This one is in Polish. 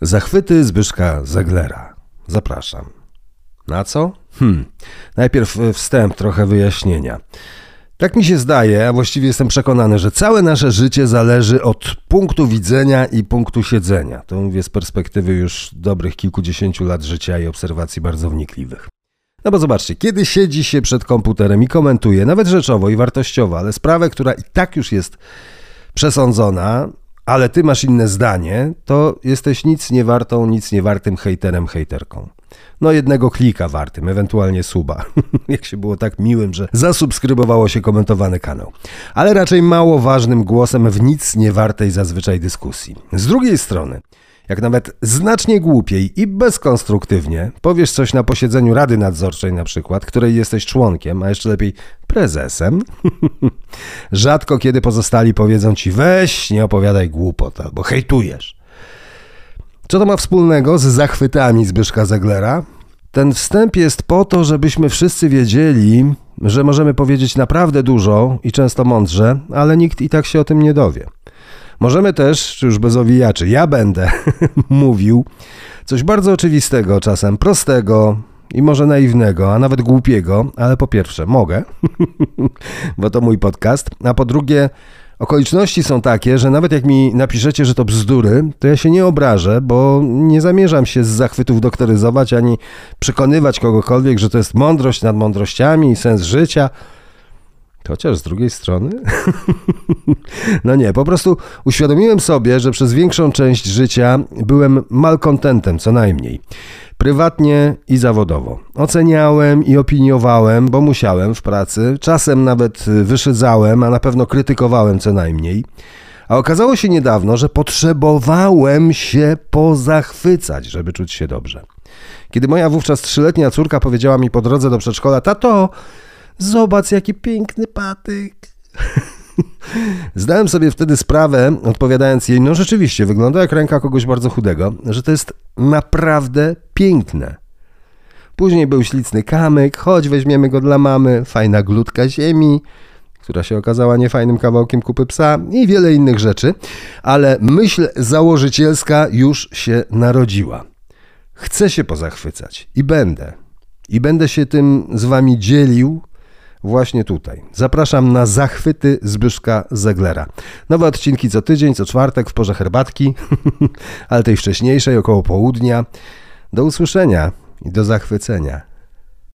Zachwyty Zbyszka Zeglera. Zapraszam. Na co? Hmm. Najpierw e, wstęp, trochę wyjaśnienia. Tak mi się zdaje, a właściwie jestem przekonany, że całe nasze życie zależy od punktu widzenia i punktu siedzenia. To mówię z perspektywy już dobrych kilkudziesięciu lat życia i obserwacji bardzo wnikliwych. No bo zobaczcie, kiedy siedzi się przed komputerem i komentuje, nawet rzeczowo i wartościowo, ale sprawę, która i tak już jest przesądzona, ale ty masz inne zdanie, to jesteś nic nie wartą, nic nie wartym hejterem, hejterką. No jednego klika wartym, ewentualnie suba. Jak się było tak miłym, że zasubskrybowało się komentowany kanał. Ale raczej mało ważnym głosem w nic nie wartej zazwyczaj dyskusji. Z drugiej strony, jak nawet znacznie głupiej i bezkonstruktywnie powiesz coś na posiedzeniu Rady Nadzorczej na przykład, której jesteś członkiem, a jeszcze lepiej prezesem, rzadko kiedy pozostali powiedzą ci weź, nie opowiadaj głupot albo hejtujesz. Co to ma wspólnego z zachwytami Zbyszka Zeglera? Ten wstęp jest po to, żebyśmy wszyscy wiedzieli, że możemy powiedzieć naprawdę dużo i często mądrze, ale nikt i tak się o tym nie dowie. Możemy też, czy już bez owijaczy, ja będę mówił coś bardzo oczywistego, czasem prostego i może naiwnego, a nawet głupiego, ale po pierwsze mogę, bo to mój podcast, a po drugie okoliczności są takie, że nawet jak mi napiszecie, że to bzdury, to ja się nie obrażę, bo nie zamierzam się z zachwytów doktoryzować ani przekonywać kogokolwiek, że to jest mądrość nad mądrościami i sens życia. Chociaż z drugiej strony. no nie, po prostu uświadomiłem sobie, że przez większą część życia byłem malkontentem, co najmniej. Prywatnie i zawodowo. Oceniałem i opiniowałem, bo musiałem w pracy. Czasem nawet wyszydzałem, a na pewno krytykowałem co najmniej. A okazało się niedawno, że potrzebowałem się pozachwycać, żeby czuć się dobrze. Kiedy moja wówczas trzyletnia córka powiedziała mi po drodze do przedszkola: Tato, Zobacz, jaki piękny patyk. Zdałem sobie wtedy sprawę, odpowiadając jej, no rzeczywiście, wygląda jak ręka kogoś bardzo chudego, że to jest naprawdę piękne. Później był ślicny kamyk, choć weźmiemy go dla mamy, fajna glutka ziemi, która się okazała niefajnym kawałkiem kupy psa i wiele innych rzeczy, ale myśl założycielska już się narodziła. Chcę się pozachwycać i będę. I będę się tym z wami dzielił, właśnie tutaj. Zapraszam na zachwyty Zbyszka Zeglera. Nowe odcinki co tydzień, co czwartek w porze herbatki, ale tej wcześniejszej około południa. Do usłyszenia i do zachwycenia.